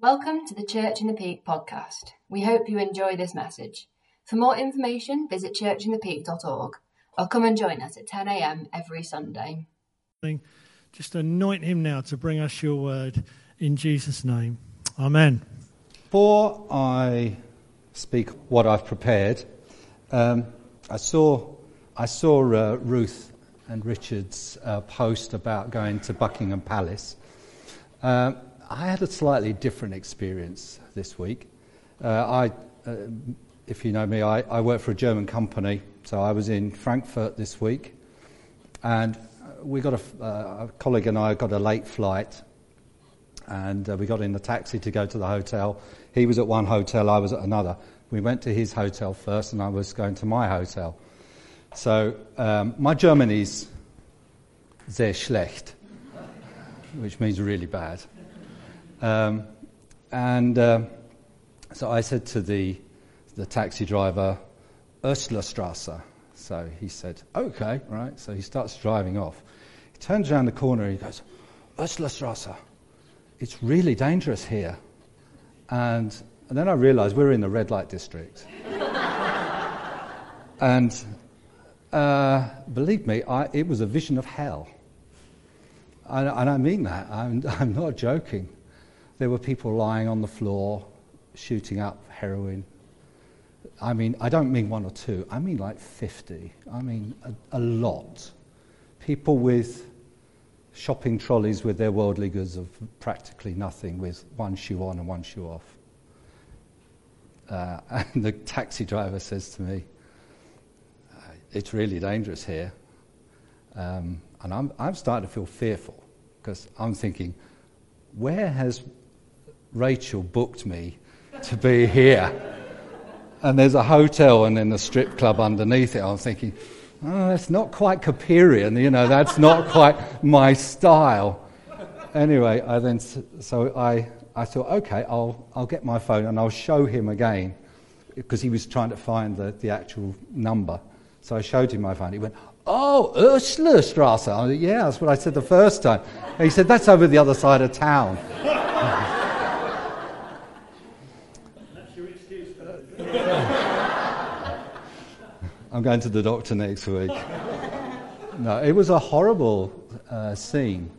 Welcome to the Church in the Peak podcast. We hope you enjoy this message. For more information, visit churchinthepeak.org or come and join us at 10am every Sunday. Just anoint him now to bring us your word in Jesus' name. Amen. Before I speak what I've prepared, um, I saw, I saw uh, Ruth and Richard's uh, post about going to Buckingham Palace. Uh, I had a slightly different experience this week. Uh, I, uh, if you know me, I, I, work for a German company, so I was in Frankfurt this week, and we got a, uh, a colleague and I got a late flight, and uh, we got in the taxi to go to the hotel. He was at one hotel, I was at another. We went to his hotel first, and I was going to my hotel. So um, my German is sehr schlecht, which means really bad. Um, and uh, so I said to the, the taxi driver, Strasse. So he said, okay, right. So he starts driving off. He turns around the corner and he goes, Strasse. It's really dangerous here. And, and then I realized we're in the red light district. and uh, believe me, I, it was a vision of hell. And, and I mean that. I'm, I'm not joking. There were people lying on the floor shooting up heroin. I mean, I don't mean one or two, I mean like 50. I mean, a, a lot. People with shopping trolleys with their worldly goods of practically nothing, with one shoe on and one shoe off. Uh, and the taxi driver says to me, uh, It's really dangerous here. Um, and I'm, I'm starting to feel fearful because I'm thinking, where has Rachel booked me to be here. And there's a hotel and then a strip club underneath it. I'm thinking, oh, that's not quite Caperian, you know, that's not quite my style. Anyway, I then, so I, I thought, okay, I'll, I'll get my phone and I'll show him again because he was trying to find the, the actual number. So I showed him my phone. He went, Oh, Ursulastrasse. I said, yeah, that's what I said the first time. And he said, That's over the other side of town. I'm going to the doctor next week. no, it was a horrible uh, scene.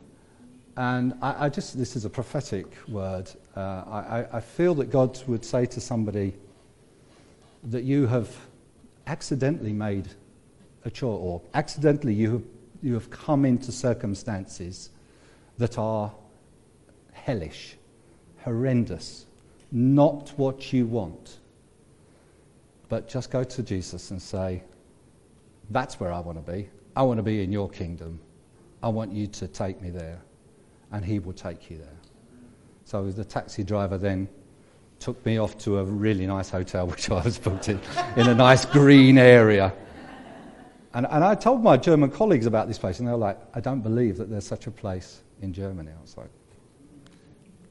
And I, I, just, this is a prophetic word. Uh, I, I feel that God would say to somebody that you have accidentally made a chore, or accidentally you have, you have come into circumstances that are hellish, horrendous, not what you want. But just go to Jesus and say, That's where I want to be. I want to be in your kingdom. I want you to take me there. And he will take you there. So the taxi driver then took me off to a really nice hotel, which I was booked in, in a nice green area. And, and I told my German colleagues about this place, and they were like, I don't believe that there's such a place in Germany. I was like,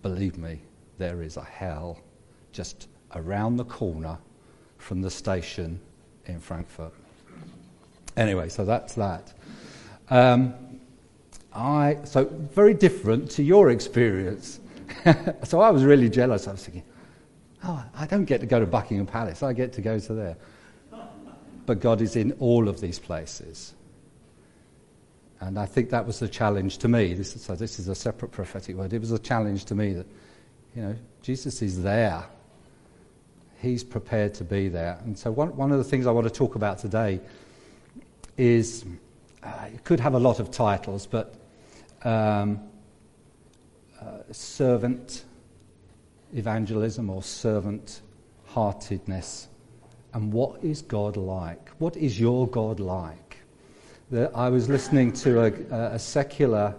believe me, there is a hell just around the corner from the station in Frankfurt. Anyway, so that's that. Um, I, so very different to your experience. so I was really jealous. I was thinking, oh, I don't get to go to Buckingham Palace. I get to go to there. But God is in all of these places. And I think that was the challenge to me. This is, so this is a separate prophetic word. It was a challenge to me that, you know, Jesus is there He's prepared to be there. And so, one, one of the things I want to talk about today is uh, it could have a lot of titles, but um, uh, servant evangelism or servant heartedness. And what is God like? What is your God like? The, I was listening to a, a secular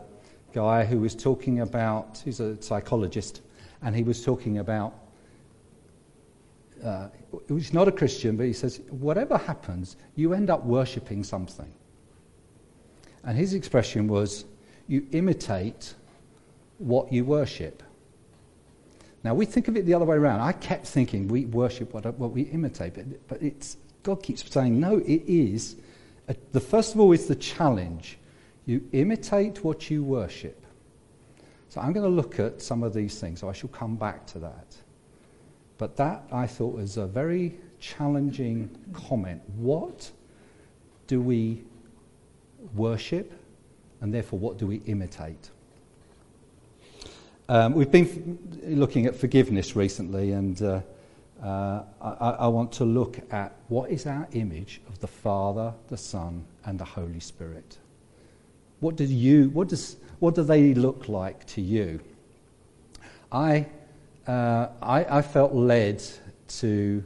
guy who was talking about, he's a psychologist, and he was talking about uh, not a Christian, but he says, whatever happens, you end up worshipping something. And his expression was, you imitate what you worship. Now, we think of it the other way around. I kept thinking we worship what, what we imitate, but, but it's, God keeps saying, no, it is. A, the first of all is the challenge. You imitate what you worship. So I'm going to look at some of these things, so I shall come back to that. But that I thought was a very challenging comment. What do we worship, and therefore what do we imitate? Um, we've been f- looking at forgiveness recently, and uh, uh, I, I, want to look at what is our image of the Father, the Son, and the Holy Spirit. What do you? What does? What do they look like to you? I, uh, I, I, felt led to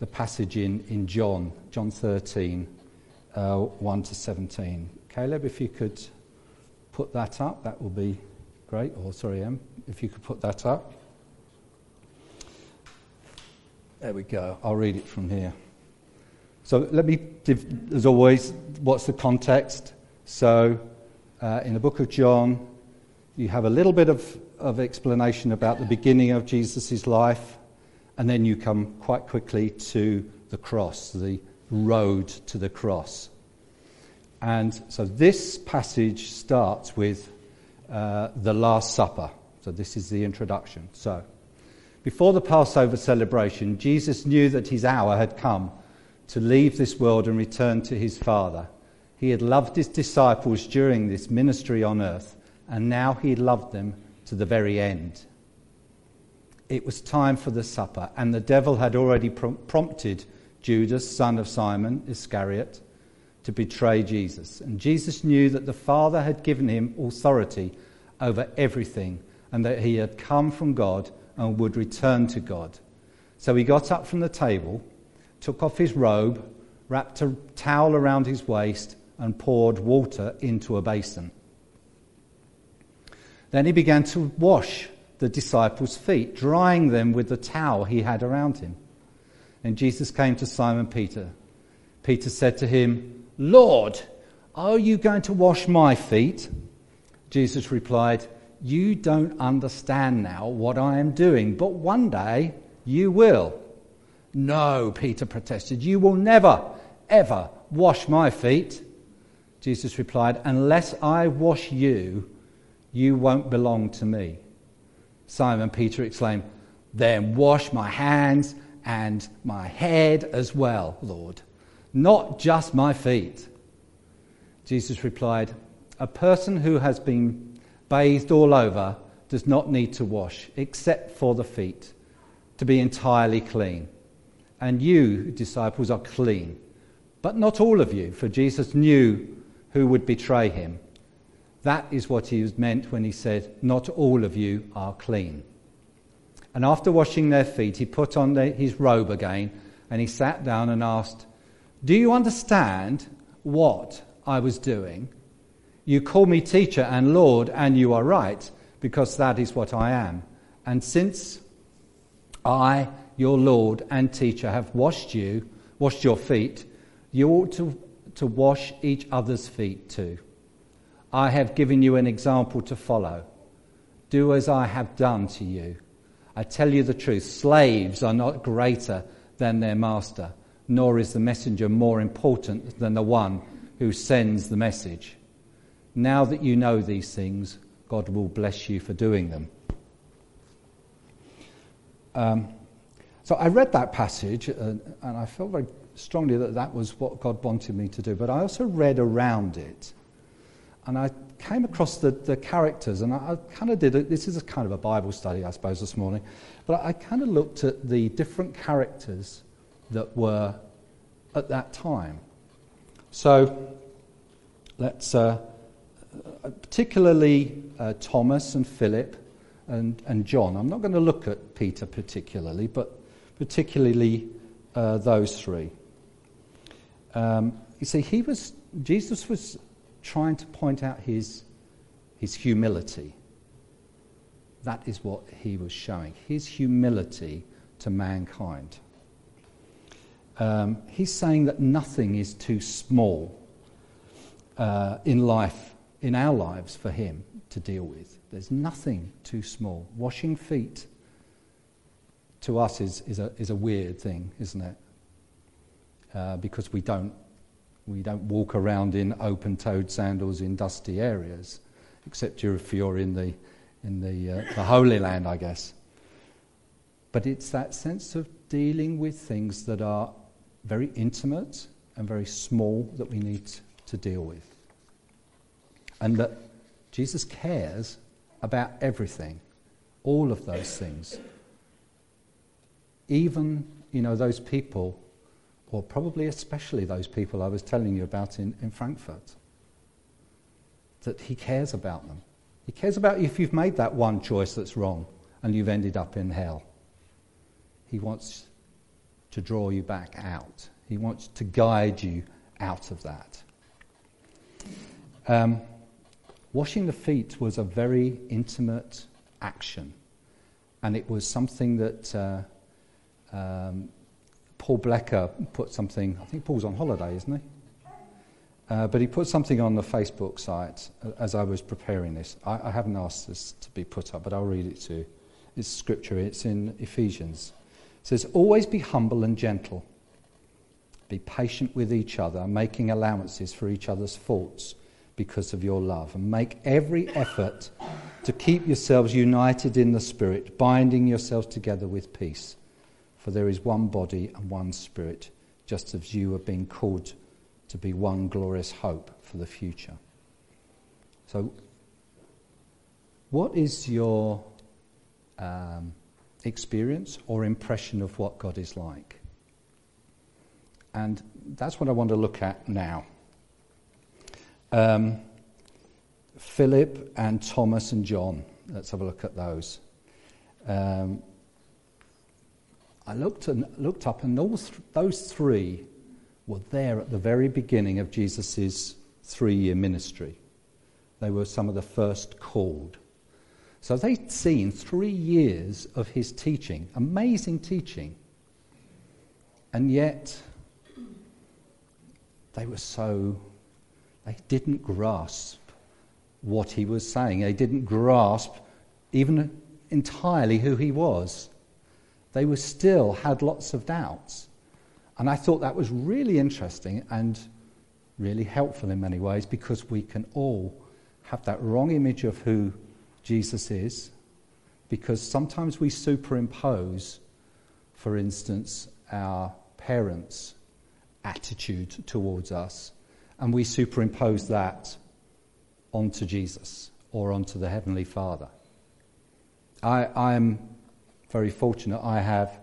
the passage in, in John, John 13, uh, 1 to 17. Caleb, if you could put that up, that would be great. Or, sorry, Em, if you could put that up. There we go. I'll read it from here. So let me as always, what's the context? So uh, in the book of John, you have a little bit of, of explanation about the beginning of Jesus' life, and then you come quite quickly to the cross, the road to the cross. And so this passage starts with uh, the Last Supper. So this is the introduction. So before the Passover celebration, Jesus knew that his hour had come to leave this world and return to his Father. He had loved his disciples during this ministry on earth, and now he loved them to the very end. It was time for the supper, and the devil had already prompted Judas, son of Simon Iscariot, to betray Jesus. And Jesus knew that the Father had given him authority over everything, and that he had come from God and would return to God. So he got up from the table, took off his robe, wrapped a towel around his waist, and poured water into a basin. Then he began to wash the disciples' feet, drying them with the towel he had around him. And Jesus came to Simon Peter. Peter said to him, Lord, are you going to wash my feet? Jesus replied, you don't understand now what I am doing, but one day you will. No, Peter protested, you will never, ever wash my feet. Jesus replied, Unless I wash you, you won't belong to me. Simon Peter exclaimed, Then wash my hands and my head as well, Lord, not just my feet. Jesus replied, A person who has been bathed all over, does not need to wash, except for the feet, to be entirely clean. And you, disciples, are clean. But not all of you, for Jesus knew who would betray him. That is what he meant when he said, Not all of you are clean. And after washing their feet, he put on his robe again and he sat down and asked, Do you understand what I was doing? You call me teacher and Lord, and you are right, because that is what I am. And since I, your Lord and teacher, have washed you, washed your feet, you ought to, to wash each other's feet too. I have given you an example to follow. Do as I have done to you. I tell you the truth slaves are not greater than their master, nor is the messenger more important than the one who sends the message. Now that you know these things, God will bless you for doing them. Um, so I read that passage uh, and I felt very strongly that that was what God wanted me to do. But I also read around it and I came across the, the characters and I, I kind of did it. This is a kind of a Bible study, I suppose, this morning. But I kind of looked at the different characters that were at that time. So let's. Uh, particularly uh, Thomas and Philip and, and John. I'm not going to look at Peter particularly, but particularly uh, those three. Um, you see, he was, Jesus was trying to point out his, his humility. That is what he was showing his humility to mankind. Um, he's saying that nothing is too small uh, in life in our lives for Him to deal with. There's nothing too small. Washing feet to us is, is, a, is a weird thing, isn't it? Uh, because we don't, we don't walk around in open toed sandals in dusty areas, except if you're in the, in the, uh, the Holy Land, I guess. But it's that sense of dealing with things that are very intimate and very small that we need to deal with. And that Jesus cares about everything, all of those things. Even, you know, those people, or probably especially those people I was telling you about in, in Frankfurt, that he cares about them. He cares about if you've made that one choice that's wrong and you've ended up in hell. He wants to draw you back out. He wants to guide you out of that. Um, washing the feet was a very intimate action, and it was something that uh, um, Paul Blecker put something. I think Paul's on holiday, isn't he? Uh, but he put something on the Facebook site as I was preparing this. I, I, haven't asked this to be put up, but I'll read it to you. It's scripture, it's in Ephesians. It says, Always be humble and gentle. Be patient with each other, making allowances for each other's faults because of your love. And make every effort to keep yourselves united in the Spirit, binding yourselves together with peace. For there is one body and one Spirit, just as you have been called to be one glorious hope for the future. So, what is your um, experience or impression of what God is like? And that's what I want to look at now. Um, Philip and Thomas and John. Let's have a look at those. Um, I looked, and, looked up, and those, those three were there at the very beginning of Jesus' three year ministry. They were some of the first called. So they'd seen three years of his teaching, amazing teaching. And yet, they were so, they didn't grasp what he was saying. They didn't grasp even entirely who he was. They were still had lots of doubts. And I thought that was really interesting and really helpful in many ways because we can all have that wrong image of who Jesus is because sometimes we superimpose, for instance, our parents' attitude towards us and we superimpose that onto Jesus or onto the Heavenly Father. I, am very fortunate. I have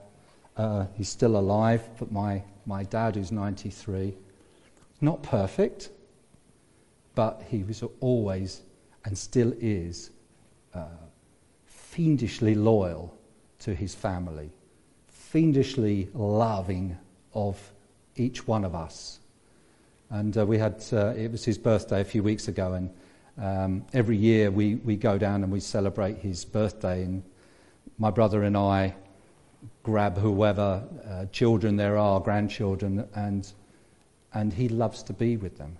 uh, he's still alive, but my, my dad, who's 93, not perfect, but he was always and still is uh, fiendishly loyal to his family, fiendishly loving of each one of us. And uh, we had, uh, it was his birthday a few weeks ago, and um, every year we, we go down and we celebrate his birthday. And my brother and I grab whoever uh, children there are, grandchildren, and, and he loves to be with them.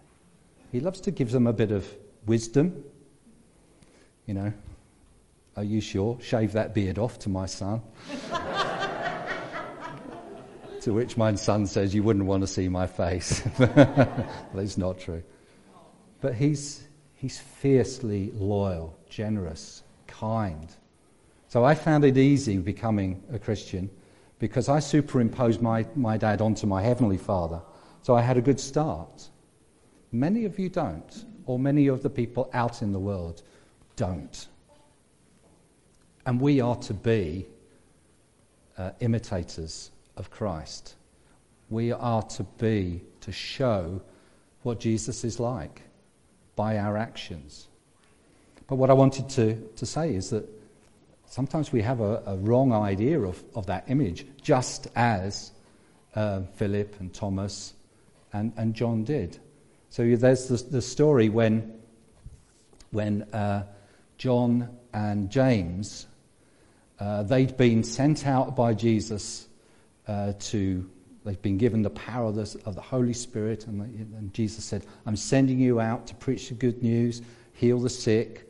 He loves to give them a bit of wisdom. You know, are you sure? Shave that beard off to my son. to which my son says, You wouldn't want to see my face. it's not true. But he's, he's fiercely loyal, generous, kind. So I found it easy becoming a Christian because I superimposed my, my dad onto my Heavenly Father. So I had a good start. Many of you don't, or many of the people out in the world don't. And we are to be uh, imitators of Christ. We are to be, to show what Jesus is like by our actions. But what I wanted to, to say is that sometimes we have a, a wrong idea of, of that image, just as uh, Philip and Thomas and, and John did. So there's the, the story when, when uh, John and James, uh, they'd been sent out by Jesus uh, to, they'd been given the power of the, of the Holy Spirit, and, and Jesus said, I'm sending you out to preach the good news, heal the sick,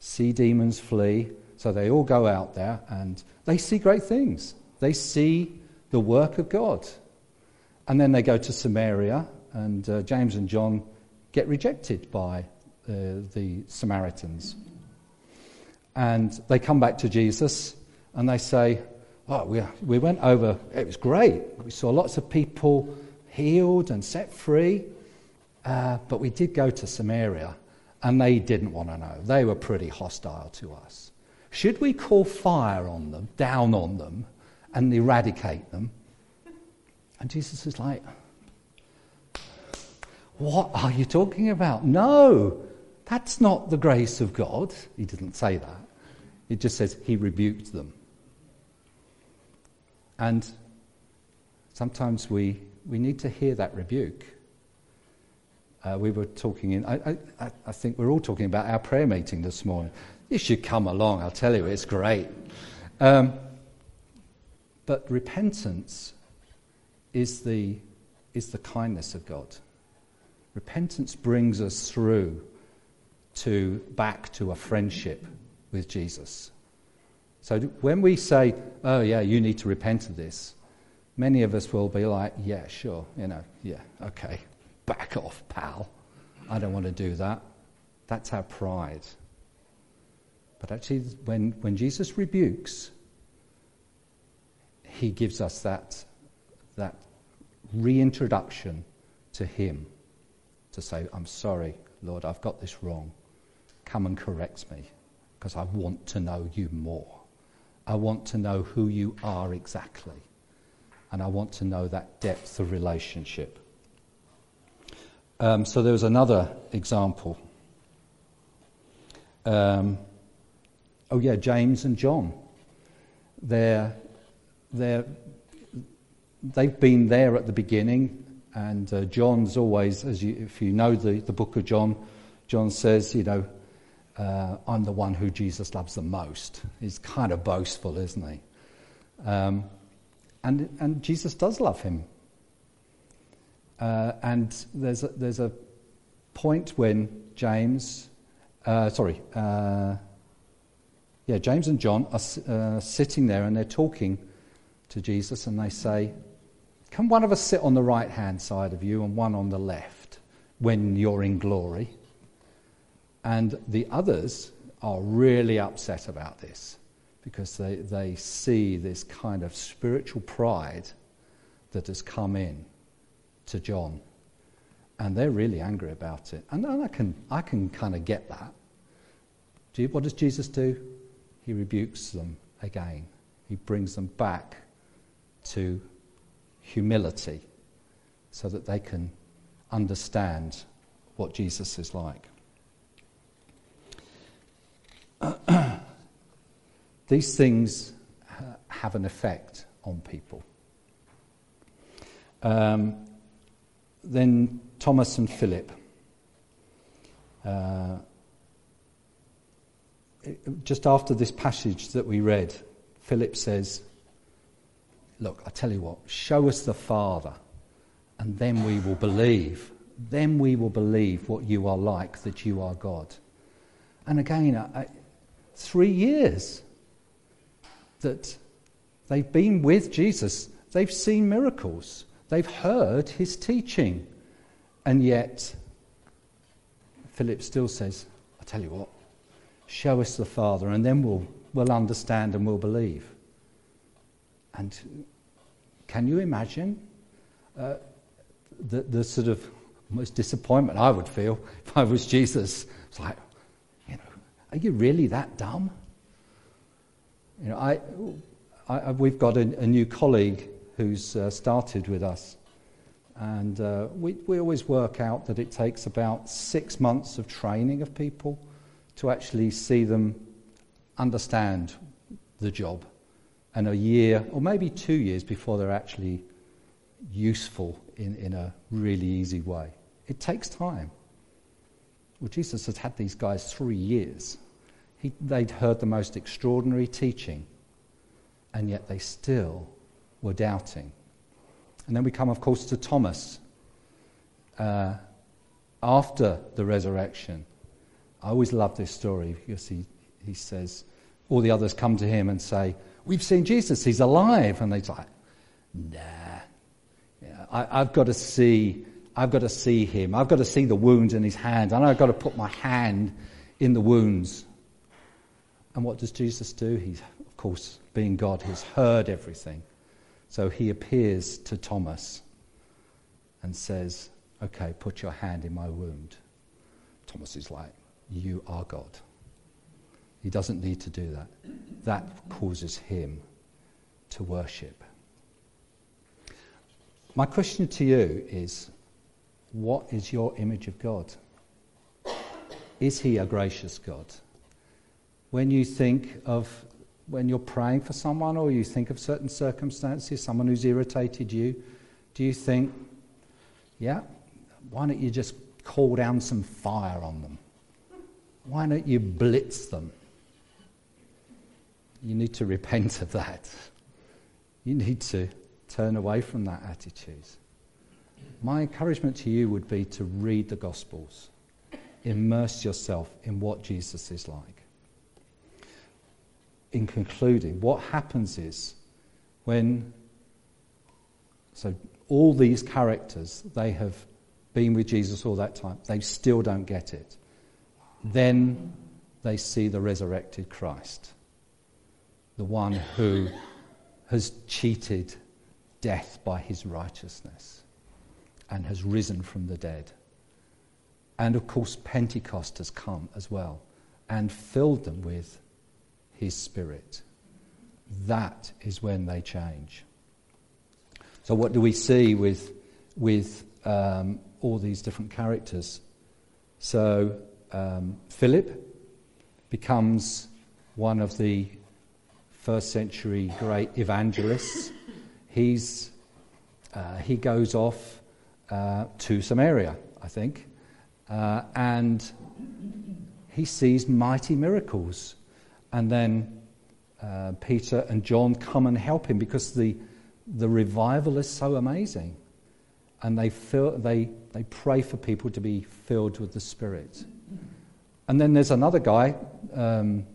see demons flee. So they all go out there and they see great things. They see the work of God. And then they go to Samaria, and uh, James and John get rejected by uh, the Samaritans. And they come back to Jesus and they say, Oh, we, we went over, it was great. We saw lots of people healed and set free, uh, but we did go to Samaria and they didn't want to know. They were pretty hostile to us. Should we call fire on them, down on them, and eradicate them? And Jesus is like, What are you talking about? No, that's not the grace of God. He didn't say that. It just says he rebuked them. And sometimes we, we need to hear that rebuke. Uh, we were talking in, I, I, I think we're all talking about our prayer meeting this morning. You should come along, I'll tell you, it's great. Um, but repentance is the, is the kindness of God. Repentance brings us through to back to a friendship with Jesus. So when we say, oh, yeah, you need to repent of this, many of us will be like, yeah, sure, you know, yeah, okay, back off, pal. I don't want to do that. That's our pride. But actually, when, when Jesus rebukes, he gives us that, that reintroduction to him to say, I'm sorry, Lord, I've got this wrong. Come and correct me because I want to know you more. I want to know who you are exactly. And I want to know that depth of relationship. Um, so there was another example. Um, oh, yeah, James and John. They're, they're, they've been there at the beginning, and uh, John's always, as you, if you know the, the book of John, John says, you know, uh, I'm the one who Jesus loves the most. He's kind of boastful, isn't he? Um, and, and Jesus does love him. Uh, and there's a, there's a point when James, uh, sorry, uh, yeah, James and John are uh, sitting there and they're talking to Jesus and they say, Can one of us sit on the right hand side of you and one on the left when you're in glory? And the others are really upset about this because they, they see this kind of spiritual pride that has come in to John. And they're really angry about it. And I can, I can kind of get that. What does Jesus do? He rebukes them again, he brings them back to humility so that they can understand what Jesus is like. These things have an effect on people. Um, then Thomas and Philip. Uh, just after this passage that we read, Philip says, Look, I tell you what, show us the Father, and then we will believe. Then we will believe what you are like, that you are God. And again, I, three years that they've been with Jesus. They've seen miracles. They've heard his teaching. And yet, Philip still says, I tell you what, show us the Father, and then we'll, we'll understand and we'll believe. And can you imagine uh, the, the sort of most disappointment I would feel if I was Jesus? It's like, you know, are you really that dumb? You know, I, I, we've got a, a, new colleague who's uh, started with us, and uh, we, we always work out that it takes about six months of training of people to actually see them understand the job, and a year or maybe two years before they're actually useful in, in a really easy way. It takes time. Well, Jesus has had these guys three years. He, they'd heard the most extraordinary teaching, and yet they still were doubting. And then we come, of course, to Thomas. Uh, after the resurrection, I always love this story because he, he says, all the others come to him and say, We've seen Jesus, he's alive. And they're like, Nah, yeah, I, I've got to see I've got to see him. I've got to see the wounds in his hands. And I've got to put my hand in the wounds. And what does Jesus do? He, of course, being God, has heard everything. So he appears to Thomas and says, Okay, put your hand in my wound. Thomas is like, You are God. He doesn't need to do that. That causes him to worship. My question to you is what is your image of God? Is he a gracious God? When you think of when you're praying for someone or you think of certain circumstances, someone who's irritated you, do you think, yeah, why don't you just call down some fire on them? Why don't you blitz them? You need to repent of that. You need to turn away from that attitude. My encouragement to you would be to read the Gospels, immerse yourself in what Jesus is like. In concluding, what happens is when, so all these characters, they have been with Jesus all that time, they still don't get it. Then they see the resurrected Christ, the one who has cheated death by his righteousness and has risen from the dead. And of course, Pentecost has come as well and filled them with his spirit. That is when they change. So, what do we see with, with um, all these different characters? So, um, Philip becomes one of the first century great evangelists. He's, uh, he goes off uh, to Samaria, I think, uh, and he sees mighty miracles. And then uh, Peter and John come and help him because the, the revival is so amazing. And they, fill, they, they pray for people to be filled with the Spirit. And then there's another guy, um,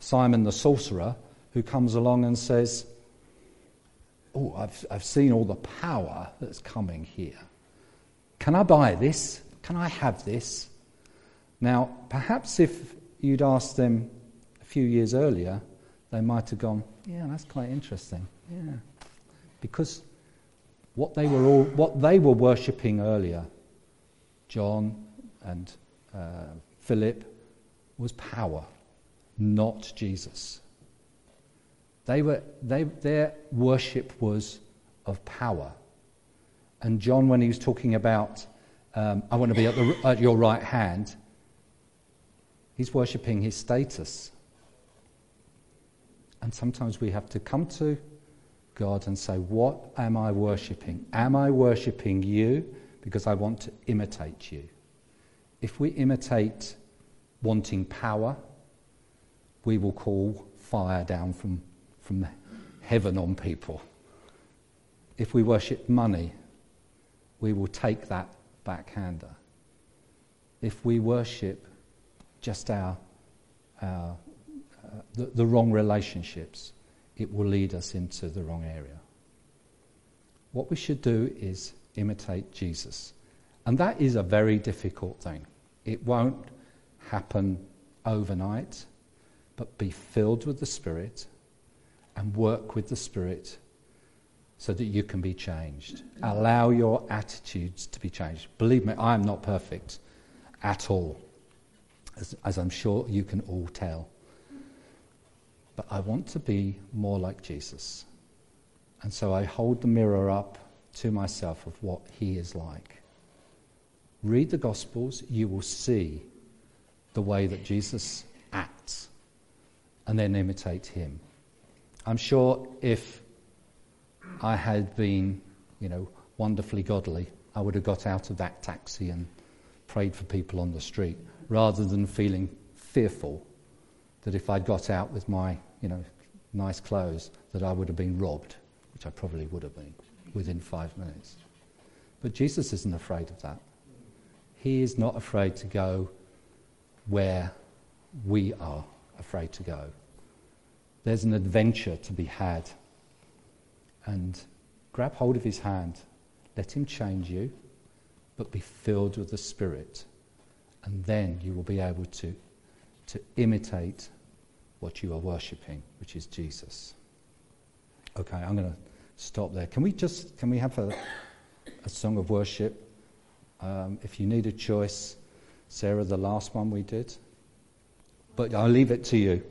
Simon the sorcerer, who comes along and says, Oh, I've, I've seen all the power that's coming here. Can I buy this? Can I have this? Now, perhaps if you'd asked them a few years earlier, they might have gone, Yeah, that's quite interesting. Yeah. Because what they were, all, what they were worshipping earlier, John and uh, Philip, was power, not Jesus. They were, they, their worship was of power. And John, when he was talking about, um, I want to be at, the, at your right hand, he's worshipping his status. And sometimes we have to come to God and say, What am I worshipping? Am I worshipping you because I want to imitate you? If we imitate wanting power, we will call fire down from from heaven on people. If we worship money, we will take that backhander. If we worship just our, our uh, the, the wrong relationships, it will lead us into the wrong area. What we should do is imitate Jesus. And that is a very difficult thing. It won't happen overnight, but be filled with the Spirit and work with the Spirit so that you can be changed. Allow your attitudes to be changed. Believe me, I am not perfect at all, as, as, I'm sure you can all tell. But I want to be more like Jesus. And so I hold the mirror up to myself of what he is like. Read the Gospels, you will see the way that Jesus acts, and then imitate him. I'm sure if I had been, you know, wonderfully godly, I would have got out of that taxi and prayed for people on the street rather than feeling fearful that if I'd got out with my, you know, nice clothes, that I would have been robbed, which I probably would have been within five minutes. But Jesus isn't afraid of that. He is not afraid to go where we are afraid to go. There's an adventure to be had. And grab hold of his hand. Let him change you, but be filled with the Spirit. And then you will be able to, to imitate what you are worshipping, which is Jesus. Okay, I'm going to stop there. Can we just can we have a, a song of worship? Um, if you need a choice, Sarah, the last one we did. But I'll leave it to you.